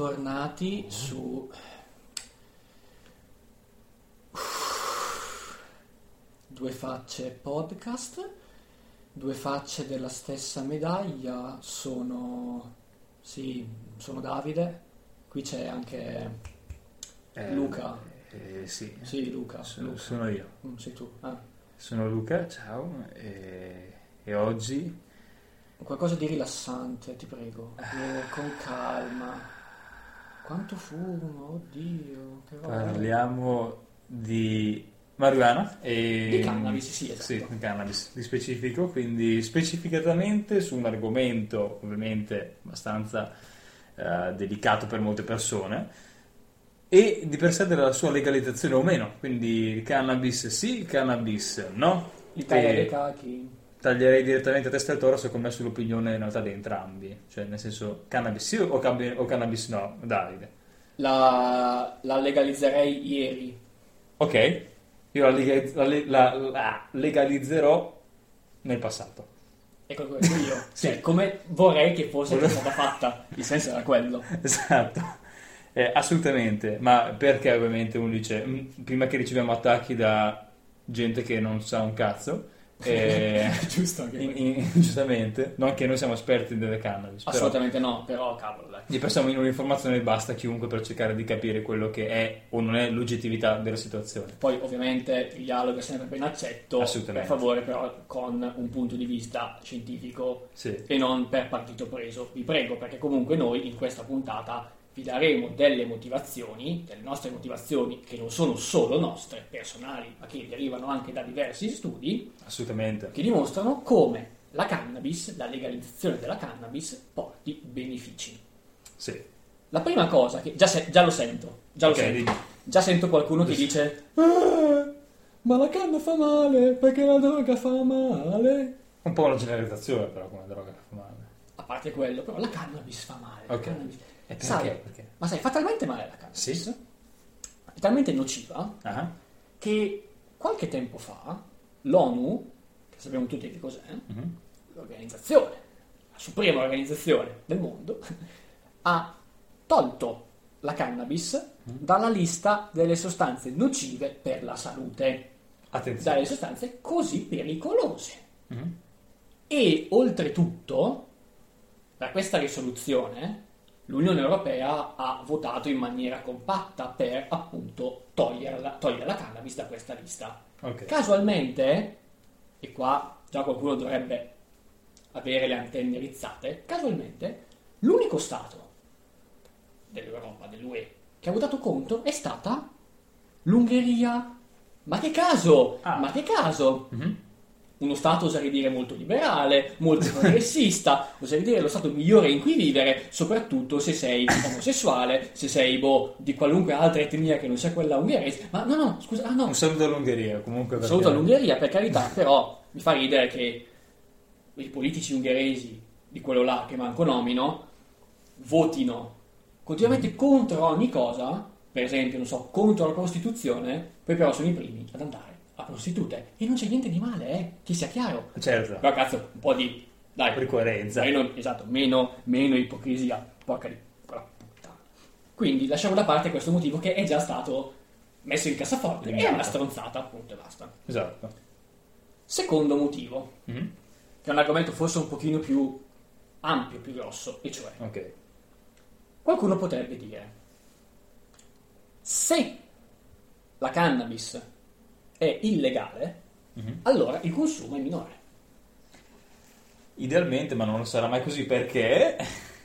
bentornati su Due Facce Podcast, due facce della stessa medaglia. Sono sì, sono Davide. Qui c'è anche Eh, Luca. eh, sì, Sì, Luca. sono, Luca. sono io. Mm, sei tu. Ah. Sono Luca, ciao. E, e oggi Qualcosa di rilassante, ti prego. Eh, con calma. Quanto fumo, oddio. Che parliamo di marijuana e... Di cannabis, sì, esatto. Sì, di cannabis, di specifico, quindi specificatamente su un argomento ovviamente abbastanza eh, delicato per molte persone e di per sé della sua legalizzazione o meno, quindi il cannabis sì, il cannabis no. L'Italia E dei cachi. Taglierei direttamente a testa e toro se ho commesso l'opinione in realtà di entrambi, cioè nel senso cannabis sì o, cambi- o cannabis no, Davide. La, la legalizzerei ieri. Ok, io la, lega- la la- legalizzerò nel passato. Ecco questo io. Sì. Cioè, come vorrei che fosse Volevo- stata fatta. Il senso era quello. Esatto, Eh, assolutamente, ma perché ovviamente uno dice, "Mm, prima che riceviamo attacchi da gente che non sa un cazzo, eh, Giusto anche in- in- giustamente, non che noi siamo esperti delle cannabis, però Assolutamente no, però cavolo, dai. gli passiamo in un'informazione basta a chiunque per cercare di capire quello che è o non è l'oggettività della situazione. Poi ovviamente il dialogo è sempre ben accetto, per favore però con un punto di vista scientifico Sì, e non per partito preso. Vi prego, perché comunque noi in questa puntata vi daremo delle motivazioni, delle nostre motivazioni che non sono solo nostre, personali, ma che derivano anche da diversi studi, assolutamente. che dimostrano come la cannabis, la legalizzazione della cannabis, porti benefici. Sì. La prima cosa che già, se- già lo sento, già lo Ok, sento, già sento qualcuno che dice "Eh, ma la canna fa male perché la droga fa male. Un po' una generalizzazione però come droga fa male. A parte quello, però la cannabis fa male. la Ok. cannabis- E perché? Sai, Perché? ma sai, fa talmente male la cannabis, Sì. è talmente nociva Ah, che qualche tempo fa l'ONU, che sappiamo tutti che cos'è, mhm. l'organizzazione, la suprema organizzazione del mondo, ha tolto la cannabis dalla lista delle sostanze nocive per la salute, Attenzione. dalle sostanze così pericolose. Mhm. E oltretutto, per questa risoluzione, l'Unione Europea ha votato in maniera compatta per appunto toglierla- togliere la cannabis da questa lista. Ok. Casualmente, e qua già qualcuno dovrebbe avere le antenne rizzate, casualmente l'unico Stato dell'Europa, dell'UE, che ha votato contro è stata l'Ungheria. Ma che caso! Ah. Ma che caso! Mhm. Uno Stato, oserei dire, molto liberale, molto progressista, oserei dire lo Stato migliore in cui vivere, soprattutto se sei omosessuale, se sei, boh, di qualunque altra etnia che non sia quella ungherese. Ma no, no, scusa, ah no, Un saluto all'Ungheria comunque. un saluto all'Ungheria, per carità, però mi fa ridere che i politici ungheresi di quello là che manco nomino votino continuamente contro ogni cosa, per esempio, non so, contro la prostituzione, poi però sono i primi ad andare prostitute. E non c'è niente di male, eh, che sia chiaro. Certo, Però cazzo, un po' di... Dai, per coerenza. meno, esatto, meno, meno ipocrisia, porca di quella puttana. Quindi lasciamo da parte questo motivo che è già stato messo in cassaforte. È Eliminato. una stronzata, appunto, e basta. Esatto. Secondo motivo, Mhm. che è un argomento forse un pochino più ampio, più grosso, e cioè, Ok. qualcuno potrebbe dire, se la cannabis è illegale, Mhm. allora il consumo è minore. Idealmente, ma non sarà mai così perché...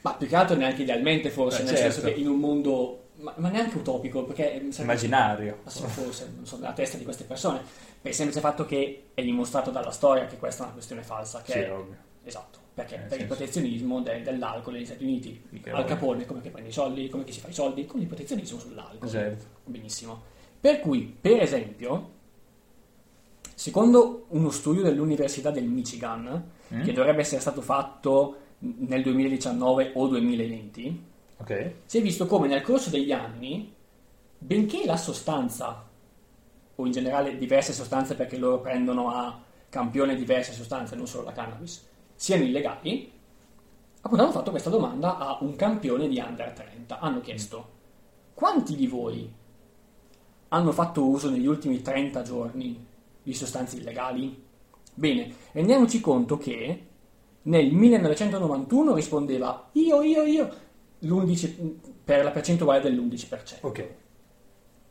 Ma più che altro neanche idealmente forse, Eh, nel certo. senso che in un mondo, ma, ma neanche utopico, perché sembra- Immaginario. ma sì, forse, non so, nella testa di queste persone, per il semplice fatto che è dimostrato dalla storia che questa è una questione falsa, che Sì, è- ovvio. esatto, perché Eh, per il protezionismo de- dell'alcol negli Stati Uniti, Mica Al. Capone, come che prende i soldi, come che si fa i soldi, con il protezionismo sull'alcol. Certo. Benissimo. Per cui, per esempio, secondo uno studio dell'Università del Michigan, Mm? che dovrebbe essere stato fatto nel 2019 o 2020, Ok. si è visto come nel corso degli anni, benché la sostanza, o in generale diverse sostanze perché loro prendono a campione diverse sostanze, non solo la cannabis, siano illegali, appunto hanno fatto questa domanda a un campione di under 30. Hanno chiesto quanti di voi hanno fatto uso negli ultimi 30 giorni di sostanze illegali? Bene, rendiamoci conto che nel 1991 rispondeva io, io, io, l'11 per la percentuale dell'11%. Ok.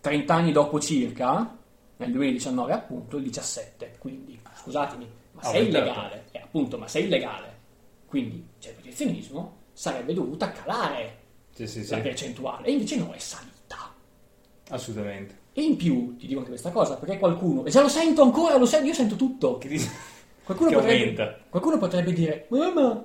30 anni dopo circa, nel 2019 appunto, il 17. Quindi, scusatemi, ma Ah, se è beh, certo. illegale, eh, appunto, ma se è illegale, quindi c'è il protezionismo, sarebbe dovuta calare Sì, sì, la sì. percentuale, e invece no, è salita. Assolutamente. E in più, ti dico anche questa cosa, perché qualcuno, e già lo sento ancora, lo sento, io sento tutto. Qualcuno, potrebbe, qualcuno potrebbe dire, "Eh, ma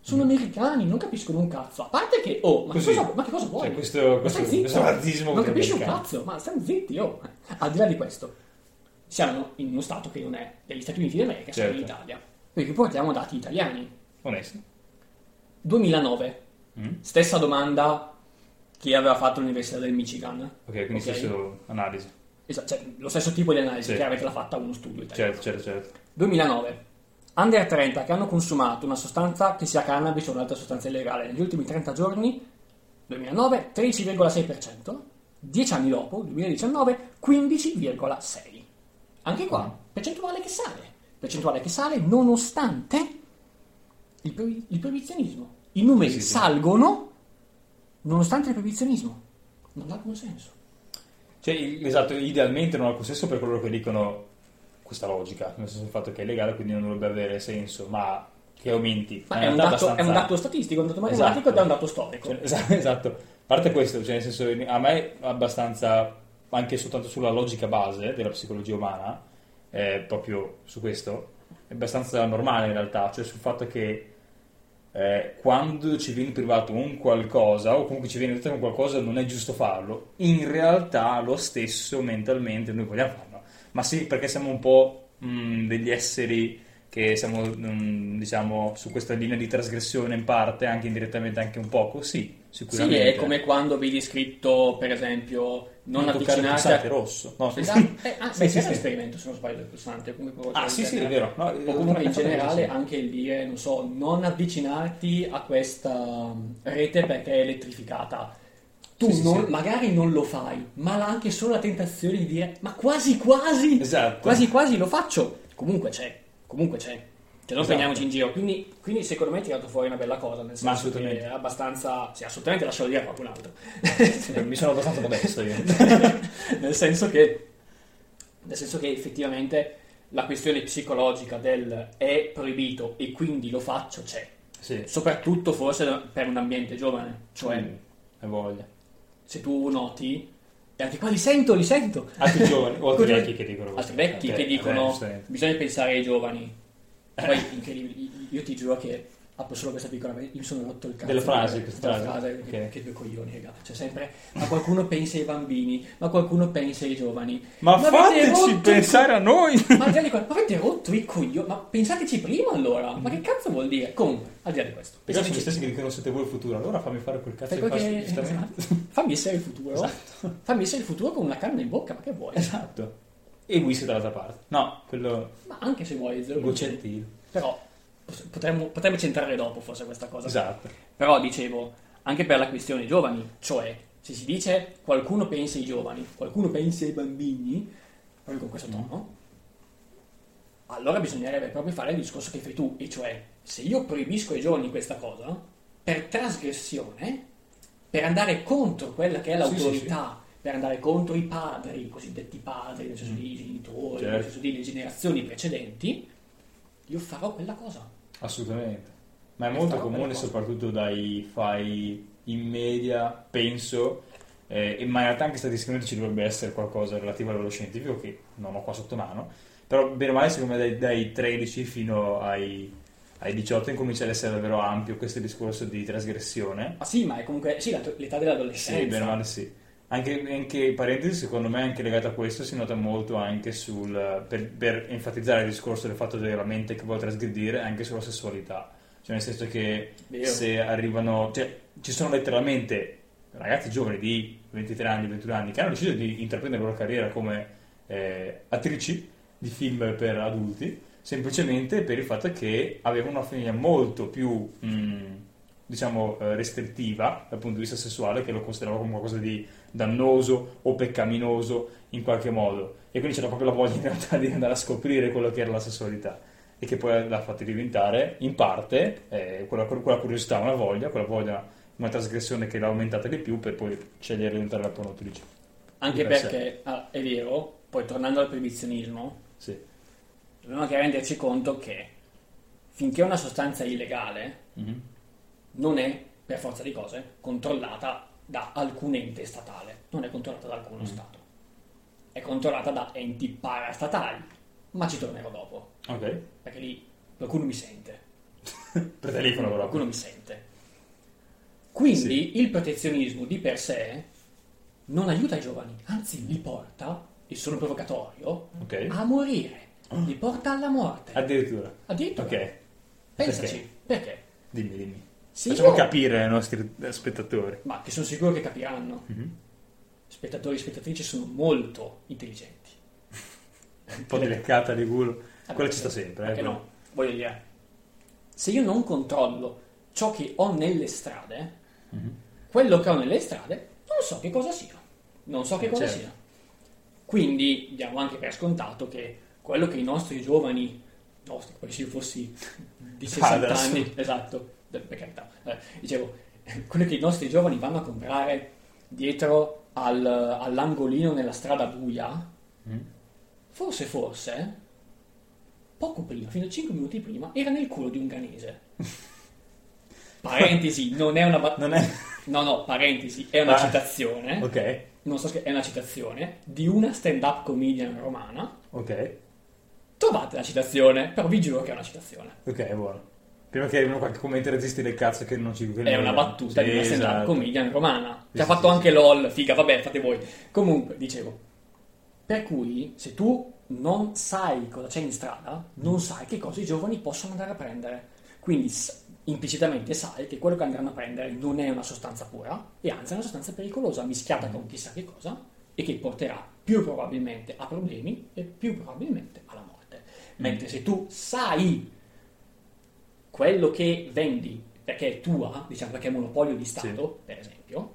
sono americani, non capiscono un cazzo. A parte che, oh, ma, che Così. cosa, ma che cosa vuoi? Cioè, questo- Ma stai questo- zitto. questo razzismo Non capisci un cazzo, ma stai zitti, oh. Al di là di questo, siamo in uno stato che non è degli Stati Uniti d'America, siamo in Certo. Italia. Quindi portiamo dati italiani. Onesto. 2009, Mm. stessa domanda che aveva fatto l'Università del Michigan. Ok, quindi Ok? stesso analisi. Esatto, cioè, lo stesso tipo di analisi, Sì. chiaramente l'ha fatta uno studio italiano. Certo, certo, certo. 2009. Under 30 che hanno consumato una sostanza che sia cannabis o un'altra sostanza illegale negli ultimi 30 giorni, 2009 13,6%, 10 anni dopo, 2019 15,6%. Anche qua, percentuale che sale, percentuale che sale nonostante il, proibi- il proibizionismo. I numeri sì, sì. salgono nonostante il proibizionismo. Non ha alcun senso. Cioè, esatto, idealmente non ha alcun senso per coloro che dicono questa logica, nel senso il fatto che è legale quindi non dovrebbe avere senso, ma che aumenti. Ma in è un, dato, è un abbastanza- dato statistico, è un dato matematico Esatto. ed è un dato storico. Cioè, es- esatto, a parte questo, cioè nel senso, a me è abbastanza, anche soltanto sulla logica base della psicologia umana, eh, proprio su questo, è abbastanza normale in realtà, cioè sul fatto che eh, quando ci viene privato un qualcosa o comunque ci viene detto un qualcosa non è giusto farlo, in realtà lo stesso mentalmente noi vogliamo farlo, ma sì perché siamo un po' mh, degli esseri che siamo mh, diciamo su questa linea di trasgressione in parte, anche indirettamente anche un poco, sì, Sì, sicuramente. è come quando vedi scritto, per esempio, non, non toccare il avvicinarti pulsante a... rosso. No, Esatto. Eh, ah, Sì, sì, sì. l'esperimento, se non sbaglio, del pulsante. Come Ah, sì, sì, è vero. No, O comunque in eh, generale sì. anche il dire, non so, non avvicinarti a questa um, rete perché è elettrificata. Tu Sì, sì, non- sì. magari non lo fai, ma ha anche solo la tentazione di dire, ma quasi quasi, Esatto. quasi quasi lo faccio. Comunque c'è, comunque c'è. Cioè, non Esatto. prendiamoci in giro. Quindi, quindi secondo me hai tirato fuori una bella cosa, nel senso assolutamente. che è abbastanza... Sì, assolutamente lascialo dire a qualcun altro. Eh, Mi sono abbastanza modesto io. nel senso che nel senso che effettivamente la questione psicologica del è proibito e quindi lo faccio c'è sì. soprattutto forse per un ambiente giovane cioè Mm, hai voglia. se tu noti e anche qua li sento li sento Altri giovani o altri vecchi che dicono altri vecchi che eh, dicono giustamente. bisogna pensare ai giovani poi incredibile io ti giuro che apro solo questa piccola io mi sono rotto il cazzo Della frase, della questa frase. frase che, che due coglioni raga cioè sempre ma qualcuno pensa ai bambini ma qualcuno pensa ai giovani Ma, avete fateci pensare a noi! Ma questo, ma avete rotto i coglioni? Ma pensateci prima allora? Ma che cazzo vuol dire? Comunque, al di là di questo, Perché sono gli stessi che dicono siete voi il futuro, allora fammi fare quel cazzo che giustamente. esatto. Fammi essere il futuro. Esatto. Fammi essere il futuro con una canna in bocca, ma che vuoi? Esatto. E whisky dall'altra parte. No, quello Ma anche se vuoi, zero goccettino. Però potremmo, potremmo centrare dopo forse questa cosa. Esatto. Però dicevo, anche per la questione giovani, cioè se si dice qualcuno pensa ai giovani, qualcuno pensa ai bambini, proprio con questo tono, allora bisognerebbe proprio fare il discorso che fai tu, e cioè se io proibisco ai giovani questa cosa, per trasgressione, per andare contro quella che è l'autorità, per andare contro i padri, i cosiddetti padri, nel senso di genitori, Certo. nel senso di generazioni precedenti, io farò quella cosa. Assolutamente. Ma è E molto comune soprattutto dai fai in media, penso, eh, e ma in realtà anche statisticamente ci dovrebbe essere qualcosa relativo a livello scientifico che non ho qua sotto mano, però bene o male secondo me dai, dai 13 fino ai, ai 18 incomincia ad essere davvero ampio questo discorso di trasgressione. Ah sì, ma è comunque sì, l'età dell'adolescenza. Sì, bene o male sì. Anche, anche parentesi, secondo me, anche legata a questo, si nota molto anche sul per, per enfatizzare il discorso del fatto della mente che vuole trasgredire anche sulla sessualità. Cioè, nel senso che Vero. se arrivano, cioè, ci sono letteralmente ragazzi giovani di 23 anni, 21 anni che hanno deciso di intraprendere la loro carriera come eh, attrici di film per adulti, semplicemente per il fatto che avevano una famiglia molto più mh, diciamo, eh, restrittiva dal punto di vista sessuale, che lo considerava come qualcosa di dannoso o peccaminoso in qualche modo. E quindi c'era proprio la voglia in realtà di andare a scoprire quello che era la sessualità e che poi l'ha fatto diventare in parte eh, quella, quella curiosità, una voglia, quella voglia, una trasgressione che l'ha aumentata di più per poi scegliere di diventare la pornotrice. Anche perché, ah, è vero, poi tornando al proibizionismo, Sì. dobbiamo anche renderci conto che finché una sostanza è illegale, Mhm. Non è, per forza di cose, controllata da alcun ente statale, non è controllata da alcuno Mm. Stato. È controllata da enti parastatali, ma ci tornerò dopo, Ok. perché lì qualcuno mi sente. Per telefono però. Qualcuno mi sente. Quindi il protezionismo di per sé non aiuta i giovani, anzi li porta, e sono provocatorio, Ok. a morire. Li porta alla morte. Addirittura. Addirittura. Ok. Pensaci, perché? Dimmi, dimmi. Facciamo io- capire ai nostri eh, spettatori. Ma che sono sicuro che capiranno. Mhm. Spettatori e spettatrici sono molto intelligenti. Un po' di leccata di culo. Eh, Quella ci sta sempre. Eh, no? Voglio dire, se io non controllo ciò che ho nelle strade, Mhm. quello che ho nelle strade non so che cosa sia. Non so che Eh, cosa certo. sia. Quindi diamo anche per scontato che quello che i nostri giovani, nostri, come se io fossi di 60 adesso. anni, esatto, eh, per carità, eh, dicevo, quello che i nostri giovani vanno a comprare dietro al- all'angolino nella strada buia, Mm. forse, forse, poco prima, fino a 5 minuti prima, era nel culo di un ghanese. Parentesi, non è una... ba- Non è... No, no, parentesi, è una Ah. citazione, Ok. non so se è una citazione, di una stand-up comedian romana. Ok. Trovate la citazione, però vi giuro che è una citazione. Ok, buono. Prima che arrivino qualche commento registi del cazzo che non ci... che È una battuta Sì, di una stand-up esatto. comedian romana. Sì, Che ha fatto anche. LOL, figa, vabbè, fate voi. Comunque, dicevo, per cui se tu non sai cosa c'è in strada, non sai che cosa i giovani possono andare a prendere. Quindi implicitamente sai che quello che andranno a prendere non è una sostanza pura, e anzi è una sostanza pericolosa, mischiata con chissà che cosa, e che porterà più probabilmente a problemi e più probabilmente alla morte. Mentre se tu sai quello che vendi perché è tua, diciamo perché è monopolio di Stato, per esempio,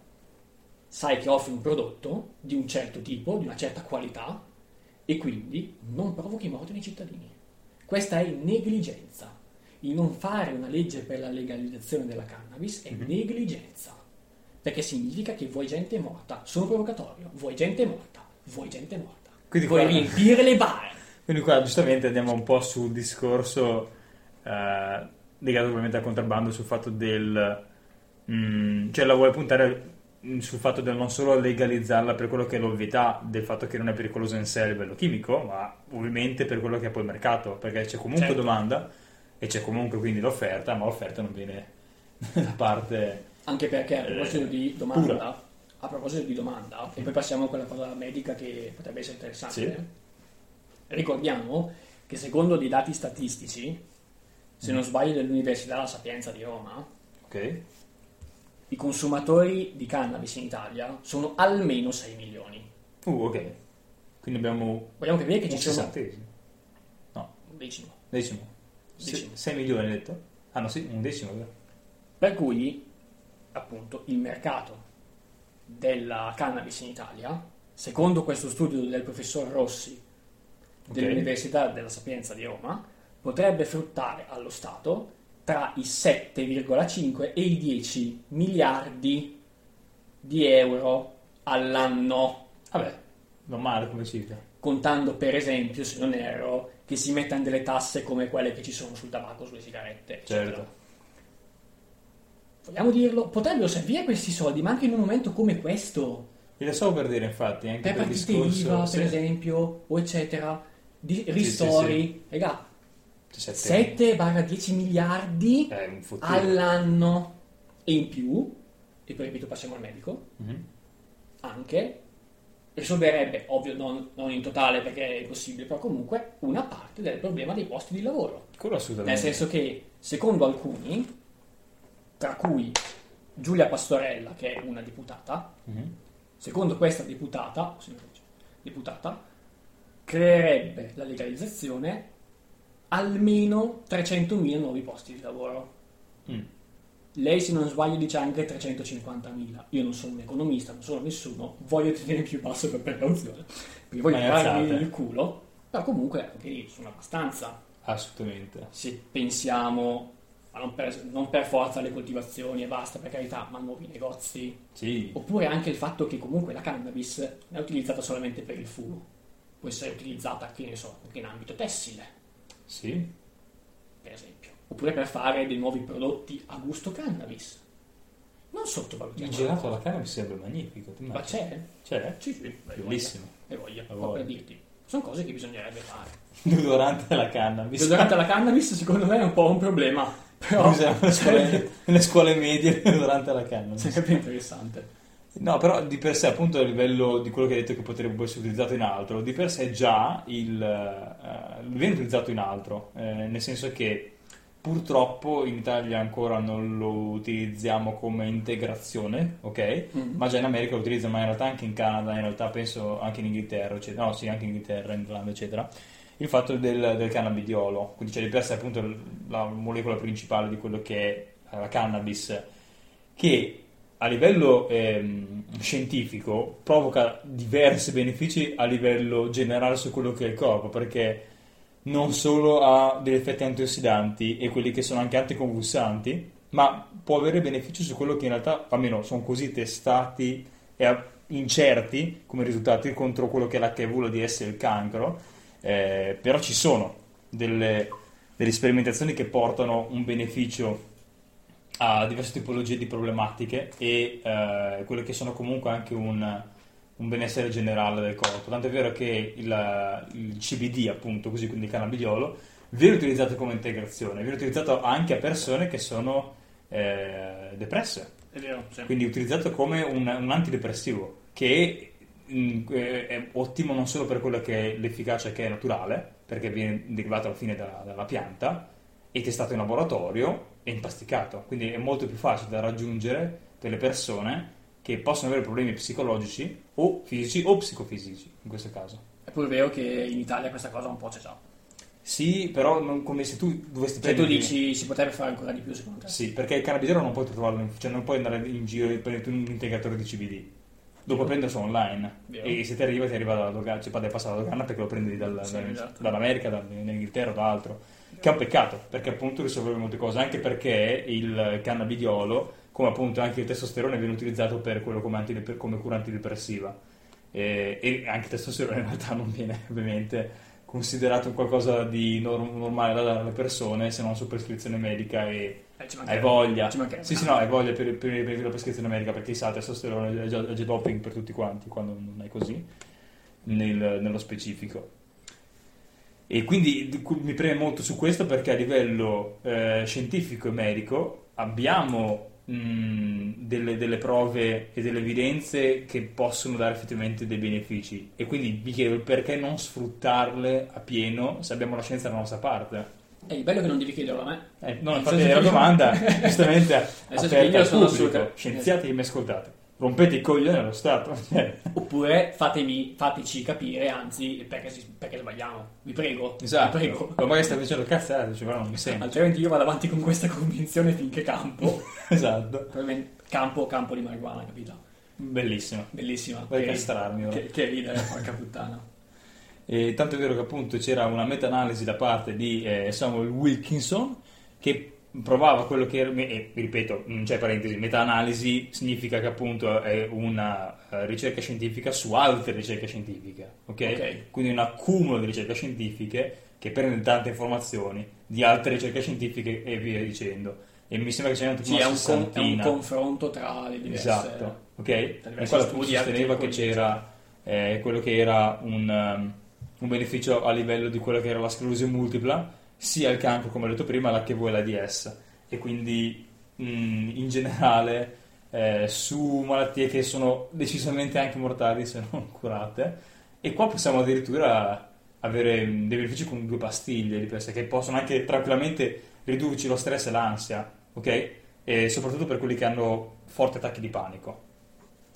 sai che offri un prodotto di un certo tipo, di una certa qualità, e quindi non provochi morte nei cittadini. Questa è negligenza. Il non fare una legge per la legalizzazione della cannabis è Mhm. negligenza. Perché significa che vuoi gente morta. Sono provocatorio. Vuoi gente morta. Vuoi gente morta. Quindi vuoi qua- riempire le bare. Quindi qua giustamente andiamo un po' sul discorso eh, legato ovviamente al contrabbando, sul fatto del... mm, cioè la vuole puntare sul fatto del non solo legalizzarla per quello che è l'ovvietà del fatto che non è pericoloso in sé a livello chimico, ma ovviamente per quello che è poi il mercato, perché c'è comunque Certo. domanda e c'è comunque quindi l'offerta, ma l'offerta non viene da parte... Anche perché a proposito di domanda, Eh, pura. a proposito di domanda, e poi passiamo a quella cosa medica che potrebbe essere interessante. Sì. Ricordiamo che secondo dei dati statistici, se non sbaglio dell'Università La Sapienza di Roma, Ok? i consumatori di cannabis in Italia sono almeno 6 milioni. Uh, ok. Quindi abbiamo Vogliamo capire che ci sono sessantesimo. No, un decimo. decimo. Decimo. 6 milioni hai detto? Ah no, sì, un decimo. vero? Per cui, appunto, il mercato della cannabis in Italia, secondo questo studio del professor Rossi Ok. dell'Università della Sapienza di Roma, potrebbe fruttare allo Stato tra i 7,5 e i 10 miliardi di euro all'anno, Vabbè, non male come cifra. contando per esempio, se non erro, che si mettano delle tasse come quelle che ci sono sul tabacco, sulle sigarette, eccetera. Certo. Vogliamo dirlo? Potrebbero servire questi soldi, ma anche in un momento come questo, lo stavo per dire infatti, anche per per partite discorso... IVA, sì, per esempio, o eccetera, di sì, ristori, regà, sette- 7-10 miliardi all'anno e in più, e poi ripeto passiamo al medico, Mhm. anche, risolverebbe, ovvio non, non in totale perché è impossibile, però comunque una parte del problema dei posti di lavoro. Quello assolutamente. Nel senso che, secondo alcuni, tra cui Giulia Pastorella, che è una deputata, Mhm. secondo questa deputata, deputata, creerebbe la legalizzazione almeno 300.000 nuovi posti di lavoro. Mm. Lei, se non sbaglio, dice anche 350.000. Io non sono un economista, non sono nessuno, voglio tenere più basso per precauzione. Perché voglio farmi il culo, però comunque anche lì sono abbastanza. Assolutamente. Se pensiamo, ma non per, non per forza alle coltivazioni e basta, per carità, ma nuovi negozi. Sì, Oppure anche il fatto che comunque la cannabis non è utilizzata solamente per il fumo, può essere utilizzata, che ne so, anche in ambito tessile, sì. per esempio. Oppure per fare dei nuovi prodotti a gusto cannabis. Non sottovalutiamo. Il gelato alla cannabis sembra magnifico. Ma c'è? C'è? Sì, sì, Bellissimo. voglia. Hai voglia, proprio voglia. per dirti. Sono cose che bisognerebbe fare. L'odorante alla cannabis. Durante la cannabis secondo me è un po' un problema, però Usiamo nelle scuole, nelle scuole medie l'odorante alla cannabis. sarebbe interessante. No, però di per sé, appunto, a livello di quello che hai detto che potrebbe essere utilizzato in altro, di per sé già il, eh, viene utilizzato in altro, eh, nel senso che purtroppo in Italia ancora non lo utilizziamo come integrazione, ok? Mm. Ma già in America lo utilizzano, ma in realtà anche in Canada, in realtà penso anche in Inghilterra, eccetera. No, sì, anche in Inghilterra, in Irlanda, eccetera. Il fatto del, del cannabidiolo, quindi c'è di per sé appunto la molecola principale di quello che è la cannabis, che a livello ehm, scientifico provoca diversi benefici a livello generale su quello che è il corpo, perché non solo ha degli effetti antiossidanti e quelli che sono anche anticonvulsanti, ma può avere benefici su quello che in realtà, almeno sono così testati e incerti come risultati contro quello che è l'HIV, l'AIDS e il cancro, eh, però ci sono delle, delle sperimentazioni che portano un beneficio a diverse tipologie di problematiche e eh, quelle che sono comunque anche un, un benessere generale del corpo. Tanto è vero che il, il CBD, appunto, così quindi il cannabidiolo, viene utilizzato come integrazione, viene utilizzato anche a persone che sono eh, depresse, È vero, sì. quindi utilizzato come un, un antidepressivo che mm, è ottimo non solo per quella che è l'efficacia che è naturale, perché viene derivato alla fine dalla, dalla pianta, è testato in laboratorio e impasticato, quindi è molto più facile da raggiungere per le persone che possono avere problemi psicologici o fisici o psicofisici in questo caso. È pure vero che in Italia questa cosa un po' c'è già. Sì, però non come se tu dovessi Cioè tu prendere- dici si potrebbe fare ancora di più secondo te? Sì, perché il cannabidiolo non puoi trovarlo, in- cioè non puoi andare in giro e prendere un integratore di CBD. Lo puoi prendere solo online. Vero. E se ti arriva, ti arriva dalla dogana, cioè passare la dogana perché lo prendi dal- Sì, dal- esatto. dall'America, dall'Inghilterra o da altro. Che è un peccato, perché appunto risolve molte cose, anche perché il cannabidiolo, come appunto anche il testosterone, viene utilizzato per quello come, antidep- come cura antidepressiva. E, e anche il testosterone in realtà non viene ovviamente considerato qualcosa di nor- normale da dare alle persone se non su prescrizione medica e Eh, hai voglia. Sì, sì, no, hai voglia per, per, per la prescrizione medica perché sa, testosterone è già, è già doping per tutti quanti quando non è così, nel- nello specifico. E quindi mi preme molto su questo perché a livello eh, scientifico e medico abbiamo mh, delle, delle prove e delle evidenze che possono dare effettivamente dei benefici. E quindi vi chiedo perché non sfruttarle a pieno se abbiamo la scienza dalla nostra parte. È il bello che non devi chiederlo a me. Eh, no, infatti senso la domanda giustamente aperta al pubblico. Scienziati che mi ascoltate, rompete i coglioni allo Stato. Cioè, Oppure fatemi, fateci capire, anzi, perché, perché sbagliamo. Vi prego. esatto, Vi prego. ma magari stai dicendo cazzate, cioè, non mi sento. Altrimenti io vado avanti con questa convinzione finché campo. esatto, campo, campo di marijuana, capito? Bellissima. Vai a Che- castrarmi ora. Che, che ridere, porca puttana. E tanto è vero che appunto c'era una meta-analisi da parte di eh, Samuel Wilkinson che provava quello che era, e ripeto, non c'è parentesi, meta-analisi significa che appunto è una eh, ricerca scientifica su altre ricerche scientifiche, ok? Ok. Quindi un accumulo di ricerche scientifiche che prende tante informazioni di altre ricerche scientifiche e via dicendo. E mi sembra che tipo Sì, una un, con- è un confronto tra le diverse... Esatto, ok? In quella studi, sosteneva che c'era eh, quello che era un, um, un beneficio a livello di quella che era la sclerosi multipla, sia il cancro, come ho detto prima, l'HIV e l'AIDS. E quindi mh, in generale eh, su malattie che sono decisamente anche mortali se non curate. E qua possiamo addirittura avere mh, dei benefici con due pastiglie di per sé, che possono anche tranquillamente ridurci lo stress e l'ansia, ok? E soprattutto per quelli che hanno forti attacchi di panico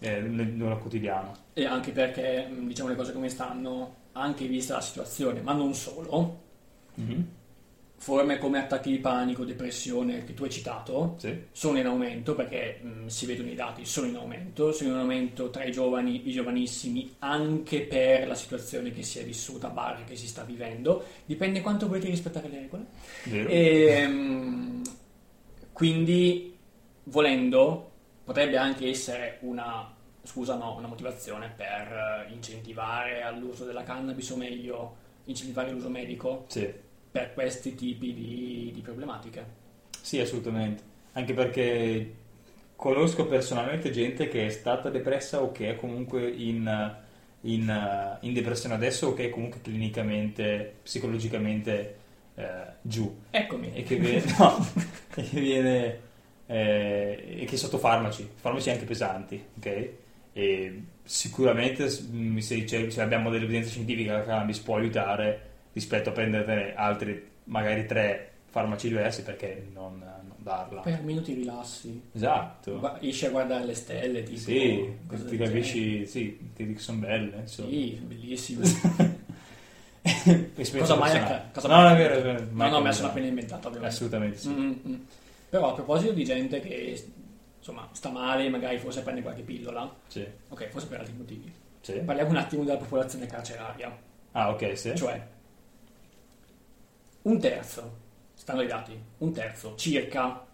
eh, nel, nel quotidiano. E anche perché, mh, diciamo le cose come stanno, anche vista la situazione, ma non solo, forme come attacchi di panico, depressione che tu hai citato Sì. sono in aumento perché mh, si vedono i dati, sono in aumento, sono in aumento tra i giovani, i giovanissimi, anche per la situazione che si è vissuta, barra che si sta vivendo, dipende quanto volete rispettare le regole. Vero? Ehm, quindi, volendo, potrebbe anche essere una, scusa no, una motivazione per eh, incentivare all'uso della cannabis o meglio incentivare l'uso medico Sì. Per questi tipi di, di problematiche. Sì, assolutamente. Anche perché conosco personalmente gente che è stata depressa o che è comunque in, in, in depressione adesso o che è comunque clinicamente, psicologicamente eh, giù Eccomi. e che viene, no, e che viene eh, e che è sotto farmaci, farmaci anche pesanti, ok? E sicuramente se, dice- se abbiamo delle evidenze scientifiche che la cannabis può aiutare rispetto a prenderne altri, magari tre farmaci diversi, perché non, non darla? Poi almeno ti rilassi. Esatto. Gua- Riesci a guardare le stelle, tipo. Sì, ti capisci, sì, ti che sono belle, insomma. Sì, bellissime. Cosa mai? Cosa No, mai no, è vero, è vero. No, mai no, me la sono appena inventata, ovviamente. Assolutamente sì. Mm, mm. Però a proposito di gente che insomma sta male, magari forse prende qualche pillola, Sì, ok, forse per altri motivi. sì. Parliamo un attimo della popolazione carceraria, Ah, ok, sì. cioè un terzo, stanno i dati, un terzo circa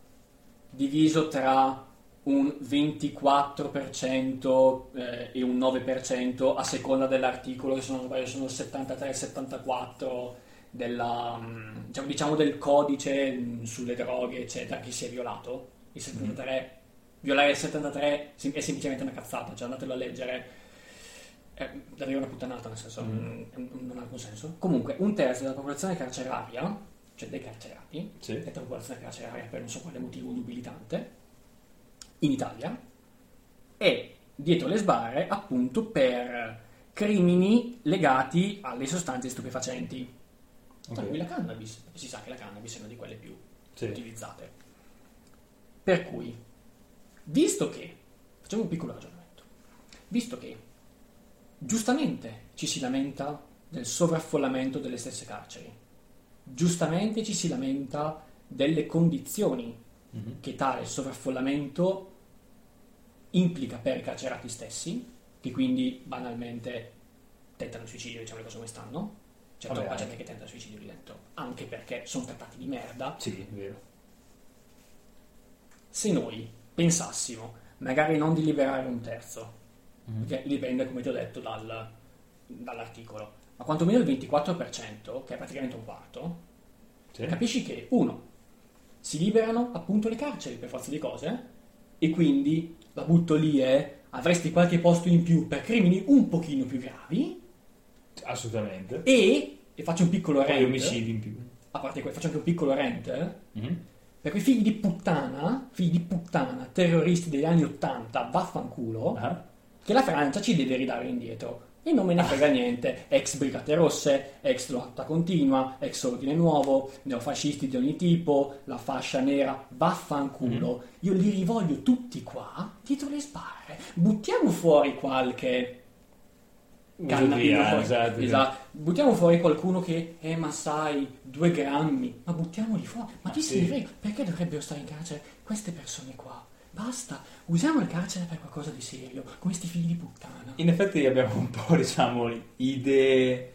diviso tra un 24% eh, e un 9% a seconda dell'articolo che sono, sono il 73-74 della, mm, diciamo, diciamo del codice mm, sulle droghe eccetera che si è violato. Il 73 violare il 73 sim- è semplicemente una cazzata cioè andatelo a leggere è davvero una puttanata nel senso mm, non ha alcun senso. Comunque un terzo della popolazione carceraria cioè dei carcerati Sì. detta popolazione carceraria per non so quale motivo nobilitante in Italia è dietro le sbarre appunto per crimini legati alle sostanze stupefacenti. Tra cui la cannabis si sa che la cannabis è una di quelle più Sì. utilizzate. Per cui visto che facciamo un piccolo ragionamento visto che giustamente ci si lamenta del sovraffollamento delle stesse carceri giustamente ci si lamenta delle condizioni Mhm. che tale sovraffollamento implica per i carcerati stessi, che quindi banalmente tentano il suicidio, diciamo le cose come stanno. C'è Vabbè, troppa gente che tenta il suicidio lì dentro, anche perché sono trattati di merda. Sì, è vero. Se noi pensassimo, magari non di liberare un terzo, Mhm. che dipende, come ti ho detto, dal- dall'articolo, ma quantomeno il 24%, che è praticamente un quarto, Sì. capisci che uno si liberano appunto le carceri per forza di cose e quindi la butto lì e avresti qualche posto in più per crimini un pochino più gravi Assolutamente. e, e faccio un piccolo rent omicidi in più. a parte questo faccio anche un piccolo rent Mhm. per quei figli di puttana figli di puttana terroristi degli anni 80 vaffanculo Ah. Che la Francia ci deve ridare indietro. E non me ne frega niente, ex Brigate Rosse, ex lotta continua, ex ordine nuovo, neofascisti di ogni tipo, la fascia nera, vaffanculo. Io li rivoglio tutti qua, dietro le sbarre. Buttiamo fuori qualche cannabino. Poi. esatto. Esatto. Buttiamo fuori qualcuno che, eh ma sai, due grammi. Ma buttiamoli fuori. Ma chi se sì. ne frega? Perché dovrebbero stare in carcere queste persone qua? Basta, usiamo il carcere per qualcosa di serio, come sti figli di puttana. In effetti abbiamo un po', diciamo, idee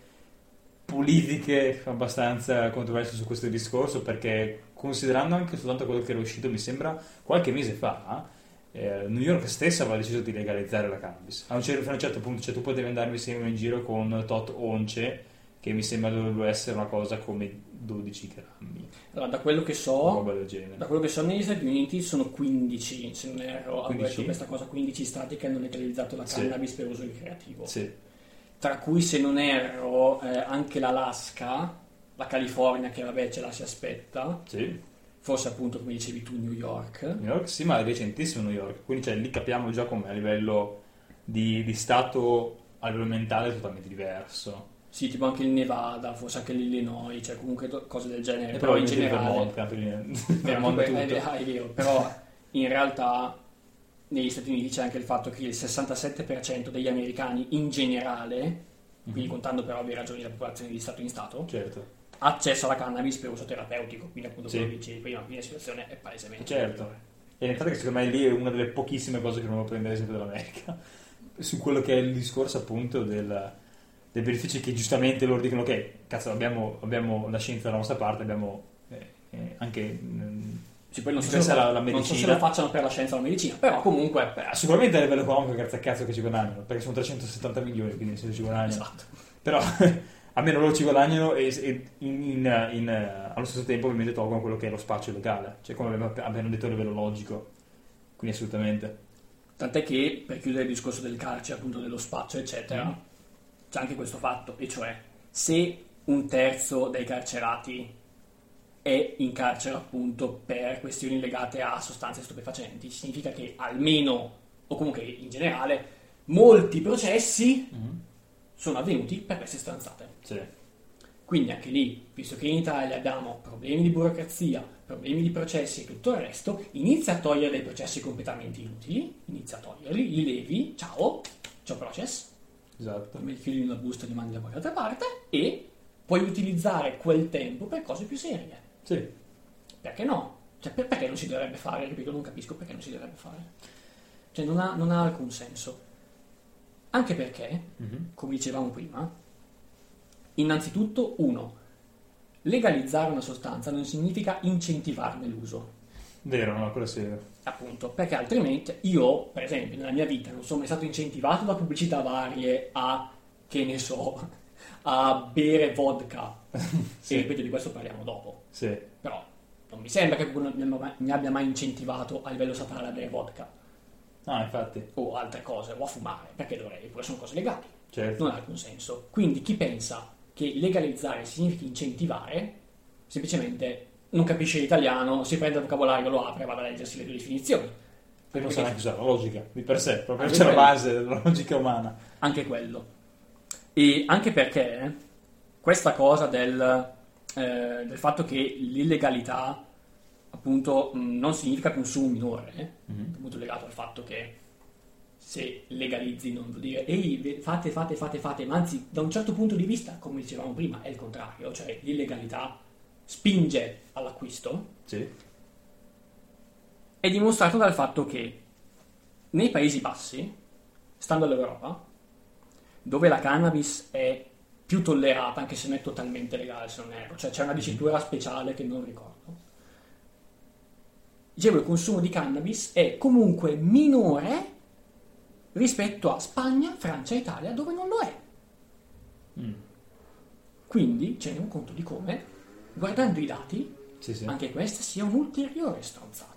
politiche abbastanza controverse su questo discorso perché considerando anche soltanto quello che era uscito, mi sembra qualche mese fa, eh, New York stessa aveva deciso di legalizzare la cannabis. A un certo, punto, cioè tu potevi andare mi in giro con tot once, che mi sembra dovrebbe essere una cosa come 12 grammi, Allora, da quello che so, da quello che so negli Stati Uniti sono 15, se non erro, hanno 15? detto questa cosa, 15 stati che hanno legalizzato la Sì. cannabis per uso ricreativo. Sì, Tra cui, se non erro, eh, anche l'Alaska, la California che vabbè ce la si aspetta, sì. forse appunto come dicevi tu New York. New York sì, ma è recentissimo New York, quindi cioè, lì capiamo già come a livello di, di stato a livello mentale è totalmente diverso. Sì, tipo anche il Nevada, forse anche l'Illinois, cioè comunque cose del genere, E però in generale... Vermont, eh, è vero, però in realtà negli Stati Uniti c'è anche il fatto che il 67% degli americani in generale, quindi Mhm. contando per ovvie ragioni la popolazione di Stato in Stato, Certo. accesso alla cannabis per uso terapeutico, quindi appunto Sì. quello che dicevi prima, quindi la situazione è palesemente Certo. E in effetti secondo me lì è una delle pochissime cose che dobbiamo prendere esempio dall'America. Su quello che è il discorso appunto del, dei benefici che giustamente loro dicono che cazzo abbiamo, abbiamo la scienza dalla nostra parte, abbiamo eh, eh, anche... mm, Sì, poi non so, se la- la non so se medicina. lo facciano per la scienza o la medicina, però comunque... beh, sicuramente a livello economico grazie a cazzo che ci guadagnano, perché sono 370 milioni, quindi se ci guadagnano. Esatto. Però almeno loro ci guadagnano e, e in- in- in, eh, allo stesso tempo ovviamente tolgono quello che è lo spazio legale, cioè come abbiamo, abbiamo detto a livello logico. Quindi assolutamente. Tant'è che, per chiudere il discorso del carcere, appunto dello spazio, eccetera, Mm. C'è anche questo fatto, e cioè se un terzo dei carcerati è in carcere appunto per questioni legate a sostanze stupefacenti, significa che almeno, o comunque in generale, molti processi sono avvenuti per queste stanzate. Sì. Quindi anche lì, visto che in Italia abbiamo problemi di burocrazia, problemi di processi e tutto il resto, inizia a togliere dei processi completamente inutili, inizia a toglierli, li levi, ciao, c'è un process, Esatto. in una busta e li mandi da qualche altra parte e puoi utilizzare quel tempo per cose più serie. Sì. Perché no? Cioè, per- perché non si dovrebbe fare? Ripeto, non capisco perché non si dovrebbe fare. Cioè, non ha, non ha alcun senso. Anche perché, Mhm. come dicevamo prima, innanzitutto, uno, legalizzare una sostanza non significa incentivarne l'uso. Vero, no, quello sì. Appunto, perché altrimenti io, per esempio, nella mia vita non sono mai stato incentivato da pubblicità varie a, che ne so, a bere vodka. Sì. E ripeto, di questo parliamo dopo. Sì. Però non mi sembra che qualcuno mi abbia mai- incentivato a livello statale a bere vodka Ah, infatti. o altre cose, o a fumare, perché dovrei, pure sono cose legali. Certo. Non ha alcun senso. Quindi chi pensa che legalizzare significhi incentivare, semplicemente non capisce l'italiano, si prende il vocabolario, lo apre e va a leggersi le due definizioni. E non sa neanche usare la logica, di per sé, proprio Anche c'è la quello. base della logica umana. Anche quello. E anche perché questa cosa del, eh, del fatto che l'illegalità appunto mh, non significa consumo minore, eh, Mhm. appunto legato al fatto che se legalizzi non vuol dire ehi fate fate fate fate ma anzi da un certo punto di vista come dicevamo prima è il contrario cioè l'illegalità spinge all'acquisto Sì. è dimostrato dal fatto che nei Paesi Bassi, stando all'Europa, dove la cannabis è più tollerata, anche se non è totalmente legale, se non erro, cioè c'è una dicitura speciale che non ricordo. Dicevo, il consumo di cannabis è comunque minore rispetto a Spagna, Francia e Italia, dove non lo è. Mm. Quindi ci rendiamo conto di come, guardando i dati, Sì, sì. anche questa sia un'ulteriore stronzata.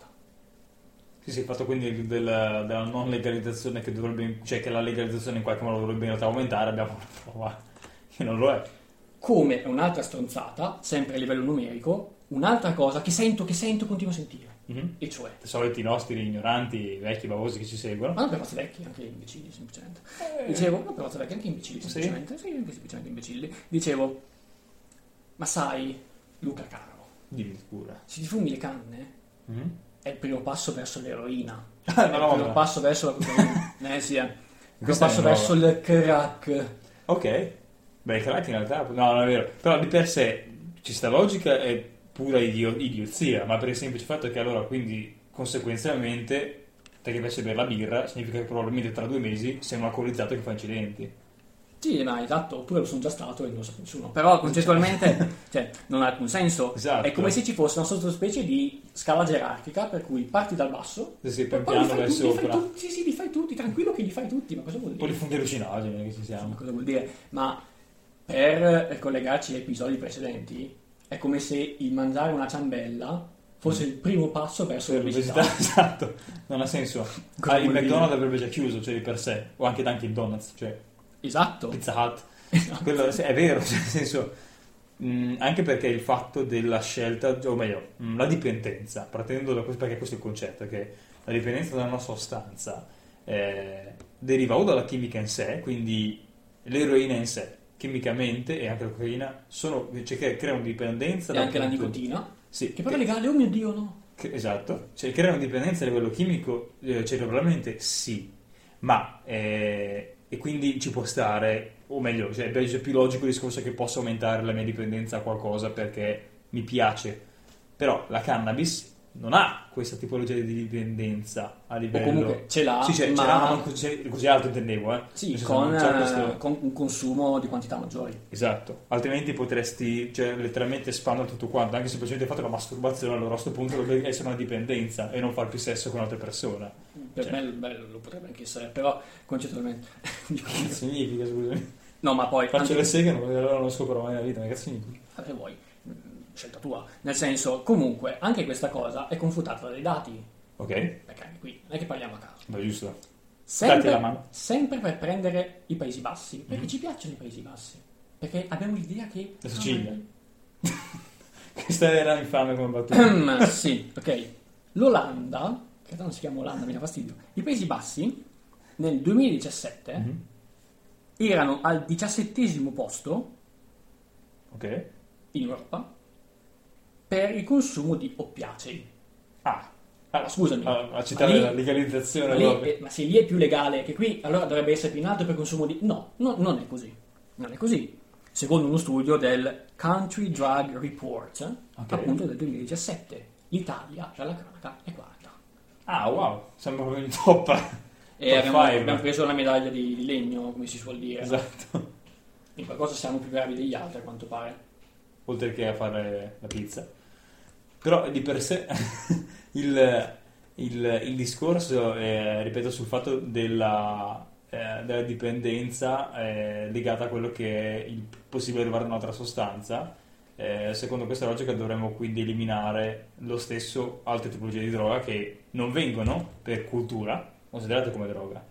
Sì, sì, il fatto quindi del- della non legalizzazione che dovrebbe, cioè che la legalizzazione in qualche modo dovrebbe in realtà aumentare, abbiamo una prova che non lo è. come è un'altra stronzata, sempre a livello numerico, un'altra cosa che sento, che sento, continuo a sentire, Mhm. e cioè, I soliti nostri ignoranti, vecchi bavosi che ci seguono. ma non per forza vecchi, anche imbecilli semplicemente. Dicevo, non per forza vecchi, anche imbecilli Sì? semplicemente, sì, anche semplicemente imbecilli. Dicevo, ma sai, Luca caro, Dimmi pure. se ti fumi le canne Mhm. è il primo passo verso l'eroina, è il no, primo no. passo verso la cocaina, eh sì, è il primo Questa è passo nuova. verso il crack. Ok. Beh, il crack in realtà... No, non è vero. Però di per sé ci sta logica è pura idio- idiozia, ma per il semplice fatto che allora quindi conseguenzialmente te che piace bere la birra significa che probabilmente tra due mesi sei un alcolizzato che fa incidenti. Sì, ma esatto, oppure lo sono già stato e non lo sa nessuno. Però concettualmente cioè, non ha alcun senso. Esatto. È come se ci fosse una sottospecie di scala gerarchica per cui parti dal basso, Sì, sì, poi pian li piano fai verso tutti, sopra. tutti, sì, sì, li fai tutti, tranquillo che li fai tutti, ma cosa vuol dire? funghi allucinogeni che ci Ma siamo. cosa vuol dire? Ma per collegarci agli episodi precedenti, è come se il mangiare una ciambella fosse il primo passo verso Per l'obesità. esatto. Non ha senso. Ah, il? McDonald's avrebbe già chiuso, cioè di per sé. O anche Dunkin' Donuts, cioè Esatto. Pizza Hut. Quello sì, è vero, cioè, nel senso, mh, anche perché il fatto della scelta, o meglio, mh, la dipendenza, partendo da questo, perché questo è il concetto, che la dipendenza da una sostanza eh, deriva o dalla chimica in sé, quindi l'eroina in sé, chimicamente e anche la cocaina, sono, cioè, che creano dipendenza. E anche la nicotina, Sì, che però è legale, oh mio Dio, no. che- esatto, cioè creano dipendenza a livello chimico, eh, cerebralmente sì, ma eh, e quindi ci può stare o meglio, cioè, è più logico il discorso che possa aumentare la mia dipendenza a qualcosa perché mi piace. Però la cannabis non ha questa tipologia di dipendenza a livello... O comunque ce l'ha, sì, cioè, ma... ce l'ha, ma così, così alto intendevo, eh. Sì, con, c'è questo- eh, con un consumo di quantità maggiori. Esatto, altrimenti potresti, cioè, letteralmente spandere tutto quanto, anche semplicemente il fatto che la masturbazione allora a questo punto dovrebbe essere una dipendenza e non far più sesso con altre persone. Per Cioè. me bello, lo potrebbe anche essere, però concettualmente... Che significa, scusami? no, ma poi... Faccio anche- le seghe, non, allora non scopro mai nella vita, ma che significa? Voi, mm, scelta tua. Nel senso, comunque, anche questa cosa è confutata dai dati, Ok, perché anche qui non è che parliamo a caso. va giusto. Sempre, la mano. sempre per prendere i Paesi Bassi, perché Mhm. ci piacciono i Paesi Bassi. Perché abbiamo l'idea che... La Sicilia. Questa era infame come battuta. Sì, ok. L'Olanda, che non si chiama Olanda, mi dà fastidio. I Paesi Bassi, nel 2017, Mhm. erano al diciassettesimo posto Ok. in Europa per il consumo di oppiacei. Ah, Ah, scusami. a, a citare lì- la legalizzazione. Ma, lì, allora. eh, ma se lì è più legale che qui, allora dovrebbe essere più in alto per consumo di... No, no, non è così. Non è così. Secondo uno studio del Country Drug Report, Ok. appunto del 2017, l'Italia, già la cronaca, è quarta. Ah, wow, sembra proprio in top. E Top abbiamo, abbiamo preso la medaglia di, di legno, come si suol dire. Esatto. In qualcosa siamo più bravi degli altri, a quanto pare. Oltre che a fare la pizza. Però di per sé il, il- il discorso, eh, ripeto, sul fatto della, eh, della dipendenza eh, legata a quello che è il possibile arrivare a un'altra sostanza, eh, secondo questa logica dovremmo quindi eliminare lo stesso altre tipologie di droga che non vengono per cultura considerate come droga,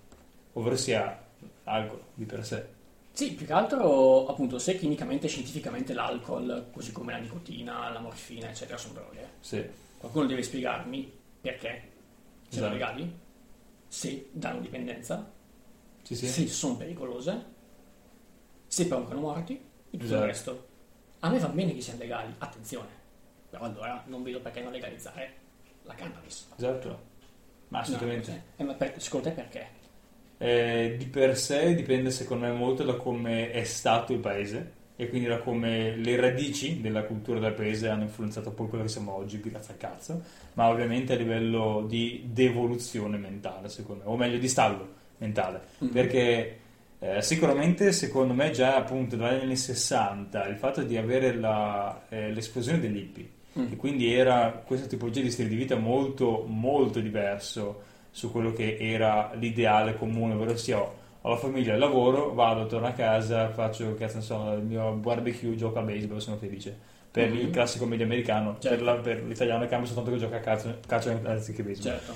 ovvero sia alcol di per sé. Sì, più che altro, appunto, se chimicamente e scientificamente l'alcol, così come la nicotina, la morfina, eccetera, sono droghe, Sì, qualcuno deve spiegarmi perché sono Esatto. legali, se danno dipendenza, sì, sì. se sono pericolose, se provocano morti e tutto Esatto. il resto. A me va bene che siano legali, attenzione, però allora non vedo perché non legalizzare la cannabis. Esatto. Ma assolutamente. No, eh, ma per- secondo te perché? Eh, di per sé dipende secondo me molto da come è stato il paese e quindi da come le radici della cultura del paese hanno influenzato poi quello che siamo oggi, grazie al cazzo, ma ovviamente a livello di devoluzione mentale, secondo me, o meglio di stallo mentale, Mm. perché eh, sicuramente secondo me già appunto dagli anni 60 il fatto di avere la, eh, l'esplosione degli hippie Mm. e quindi era questa tipologia di stile di vita molto molto diverso su quello che era l'ideale comune, ovvero sia ho ho la famiglia, il lavoro, vado, torno a casa, faccio cazzo so, il mio barbecue, gioco a baseball, sono felice. Per Mhm. il classico medio americano, Certo. per, la- per l'italiano cambia soltanto che gioca a calcio, calcio anziché baseball. Certo.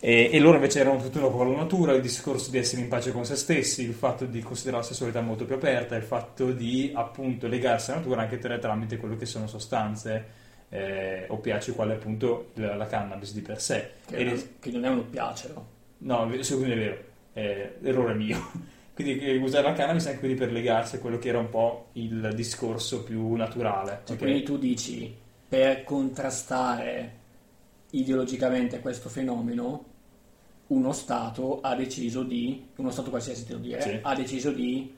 E, e loro invece erano tutt'uno con la natura, il discorso di essere in pace con se stessi, il fatto di considerare la sessualità molto più aperta, il fatto di appunto legarsi alla natura anche tra- tramite quello che sono sostanze eh, oppiacei, quale appunto la, la cannabis di per sé. Che, Ed non- è- che non è un oppiaceo. No, secondo me è vero, è errore mio. Quindi eh, usare la cannabis anche quindi per legarsi a quello che era un po' il discorso più naturale. Cioè, ok? Quindi tu dici, per contrastare ideologicamente questo fenomeno, uno Stato ha deciso di, uno Stato qualsiasi devo dire, Sì. ha deciso di,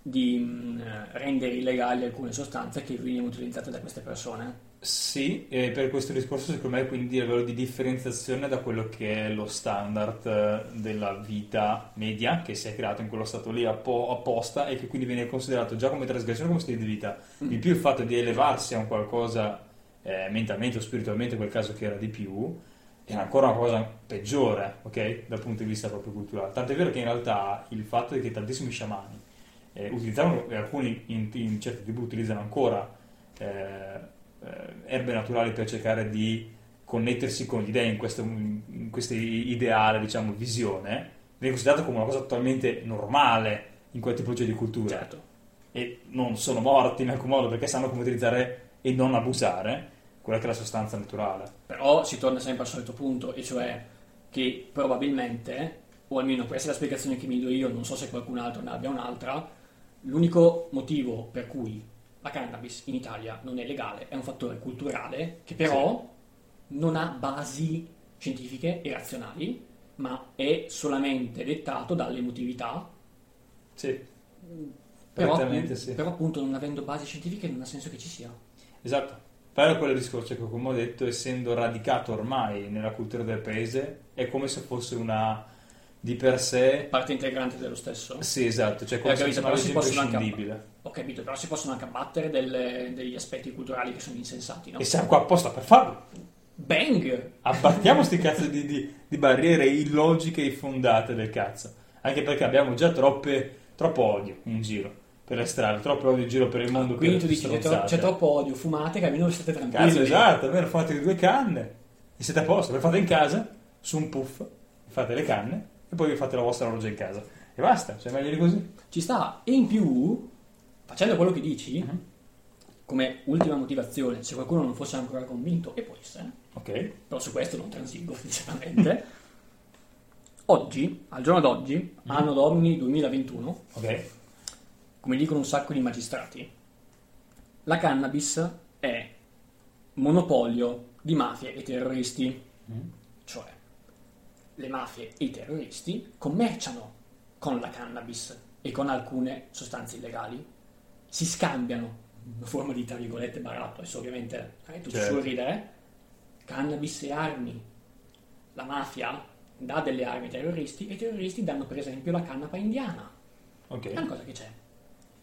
di, mh, rendere illegali alcune sostanze che venivano utilizzate da queste persone. Sì, e per questo discorso secondo me quindi a livello di differenziazione da quello che è lo standard eh, della vita media che si è creato in quello stato lì appo- apposta e che quindi viene considerato già come trasgressione come stile di vita. Mm. In più il fatto di elevarsi a un qualcosa eh, mentalmente o spiritualmente, in quel caso che era di più, è ancora una cosa peggiore, ok? Dal punto di vista proprio culturale. Tant'è vero che in realtà il fatto è che tantissimi sciamani eh, utilizzavano, e alcuni in, in certe tribù utilizzano ancora eh, erbe naturali per cercare di connettersi con gli dei in questo, in questo ideale, diciamo, visione, viene considerato come una cosa totalmente normale in quel tipologia di cultura Certo. e non sono morti in alcun modo perché sanno come utilizzare e non abusare quella che è la sostanza naturale. Però si torna sempre al solito punto, e cioè che probabilmente, o almeno questa è la spiegazione che mi do io, non so se qualcun altro ne abbia un'altra, l'unico motivo per cui la cannabis in Italia non è legale è un fattore culturale che però non ha basi scientifiche e razionali, ma è solamente dettato dall'emotività Sì, Però, Prettamente sì. però appunto non avendo basi scientifiche non ha senso che ci sia. Esatto. Però quello discorso che, come ho detto, essendo radicato ormai nella cultura del paese, è come se fosse una di per sé. Parte integrante dello stesso. Sì, esatto, cioè come se fosse una anche imprescindibile. Ho capito, però si possono anche abbattere delle- degli aspetti culturali che sono insensati, no? E siamo qua apposta per farlo. Bang! Abbattiamo sti cazzo di, di- di barriere illogiche e infondate del cazzo. Anche perché abbiamo già troppe, troppo odio in giro per le strade, troppo odio in giro per il mondo. Quindi per tu dici c'è, tro- c'è troppo odio, fumate che almeno state tranquilli. Cazzo, esatto, almeno fate due canne e siete a posto. Le fate in casa, su un puff, fate le canne e poi vi fate la vostra orgia in casa. E basta, cioè meglio di così. Ci sta. E in più, facendo quello che dici, Mhm. come ultima motivazione, se qualcuno non fosse ancora convinto, e può essere, Ok? però su questo non transigo sinceramente, oggi, al giorno d'oggi, anno domini 2021, Ok? come dicono un sacco di magistrati, la cannabis è monopolio di mafie e terroristi. Mm. Cioè, le mafie e i terroristi commerciano con la cannabis e con alcune sostanze illegali, si scambiano, una forma di tra virgolette baratto, adesso ovviamente è tutto Certo. sul ridere, cannabis e armi. La mafia dà delle armi ai terroristi e i terroristi danno per esempio la canapa indiana. Ok. È una cosa che c'è.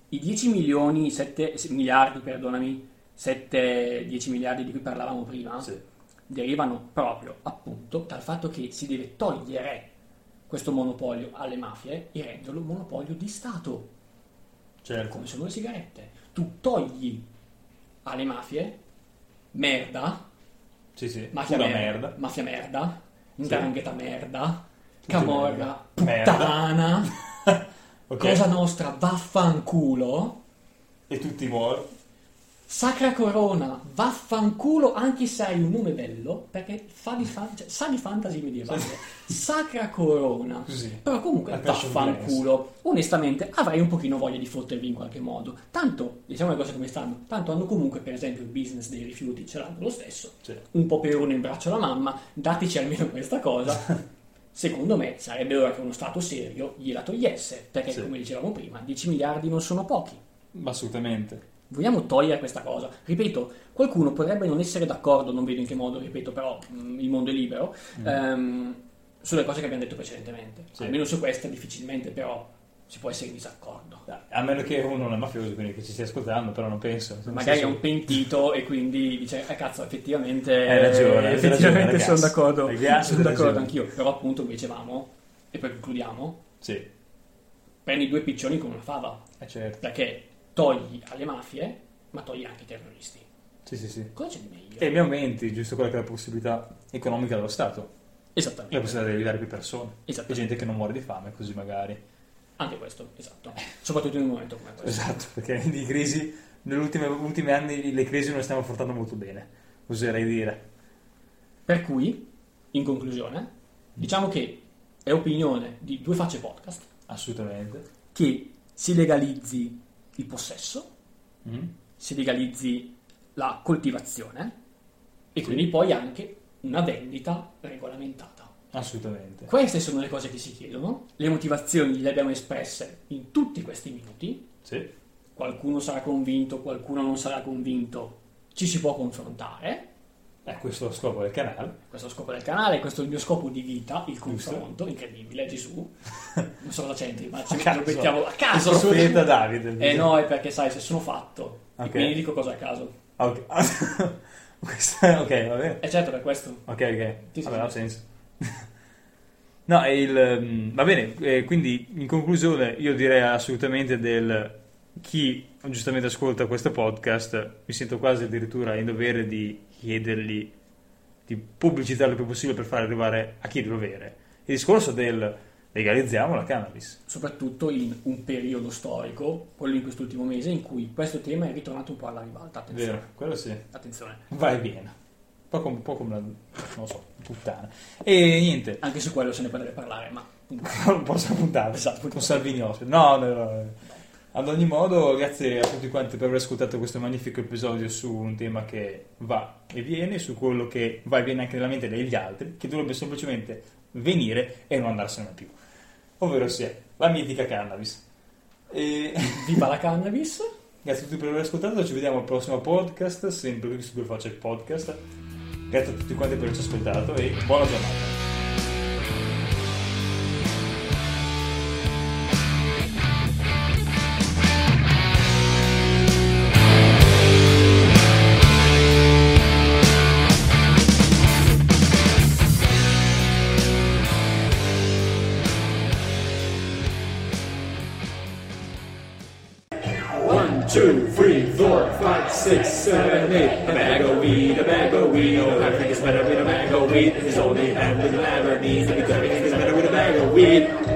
I 10 milioni, 7 miliardi, perdonami, 7, 10 miliardi di cui parlavamo prima, Sì. derivano proprio appunto dal fatto che si deve togliere questo monopolio alle mafie e renderlo un monopolio di Stato, Certo. come sono le sigarette. Tu togli alle mafie merda, Sì, sì. mafia merda, merda. mafia merda, Sì. ndrangheta merda, camorra, merda. puttana, Ok. cosa nostra, vaffanculo. E tutti muoiono. Sacra Corona, vaffanculo anche se hai un nome bello, perché fa di fan- cioè, sa di fantasy medievale. Sacra Corona. Così. Però comunque vaffanculo. Onestamente avrei un pochino voglia di fottervi in qualche modo. Tanto, diciamo le cose come stanno, tanto hanno comunque per esempio il business dei rifiuti, ce l'hanno lo stesso. Sì. Un po' per uno in braccio alla mamma, dateci almeno questa cosa. Secondo me sarebbe ora che uno Stato serio gliela togliesse, perché Sì. come dicevamo prima, 10 miliardi non sono pochi. Assolutamente. Vogliamo togliere questa cosa? Ripeto, qualcuno potrebbe non essere d'accordo, non vedo in che modo, ripeto, però mh, il mondo è libero, ehm, sulle cose che abbiamo detto precedentemente. Mm. Sì. Almeno su questa difficilmente, però si può essere in disaccordo. A meno che uno non è mafioso, quindi che ci stia ascoltando, però non penso. Nel Magari è un pentito e quindi dice, eh cazzo, effettivamente, Hai ragione, effettivamente ragione, sono d'accordo, Ragazzi, sono d'accordo anch'io, però appunto come dicevamo, e poi concludiamo, Sì, prendi due piccioni con una fava, eh, certo. perché togli alle mafie, ma togli anche i terroristi. Sì, sì, sì. Cosa c'è di meglio? E mi aumenti, giusto quella che è la possibilità economica dello Stato. Esattamente. La possibilità di aiutare più persone. E Esattamente. gente che non muore di fame, così magari. Anche questo, esatto. Soprattutto in un momento come questo. Esatto, perché di crisi, negli ultimi, ultimi anni le crisi non le stiamo affrontando molto bene, oserei dire. Per cui, in conclusione, diciamo che è opinione di Due Facce Podcast Assolutamente. che si legalizzi il possesso, Mm. si legalizzi la coltivazione e Sì. quindi poi anche una vendita regolamentata. Assolutamente. Queste sono le cose che si chiedono, le motivazioni le abbiamo espresse in tutti questi minuti, Sì. qualcuno sarà convinto, qualcuno non sarà convinto, ci si può confrontare, Eh, questo è lo scopo del canale. questo è lo scopo del canale, questo è il mio scopo di vita, il confronto, incredibile, Gesù, non sono la centri, ma ci mettiamo a Il caso. profeta Davide. Eh no, è perché sai, se sono fatto, Ok. e quindi dico cosa a caso. Ok, Questo è- ok, va bene. E certo per questo. Ok, ok. Vabbè, ha senso. no, il, mm, va bene, eh, quindi in conclusione io direi assolutamente del chi giustamente ascolta questo podcast, mi sento quasi addirittura in dovere di chiedergli di pubblicizzare il più possibile per far arrivare a chi è dovere. Il discorso del legalizziamo la cannabis. Soprattutto in un periodo storico, quello in quest'ultimo mese, in cui questo tema è ritornato un po' alla ribalta. Attenzione. Vero, quello sì. Attenzione. Va e viene. Un po' come, un po' come una, so, puttana. E niente, Anche su quello se ne potrebbe parlare, ma non posso puntare Esatto. con Salvini ospite. No, no, no. Ad ogni modo, grazie a tutti quanti per aver ascoltato questo magnifico episodio su un tema che va e viene, su quello che va e viene anche nella mente degli altri, che dovrebbe semplicemente venire e non andarsene più. Ovvero sia, la mitica cannabis. E... Viva la cannabis! Grazie a tutti per aver ascoltato, ci vediamo al prossimo podcast, sempre qui su Faccio il Podcast. Grazie a tutti quanti per averci ascoltato e buona giornata! We know everything is better with a bag of weed. It's only happening with a mango needs. Because everything is better with a bag of weed.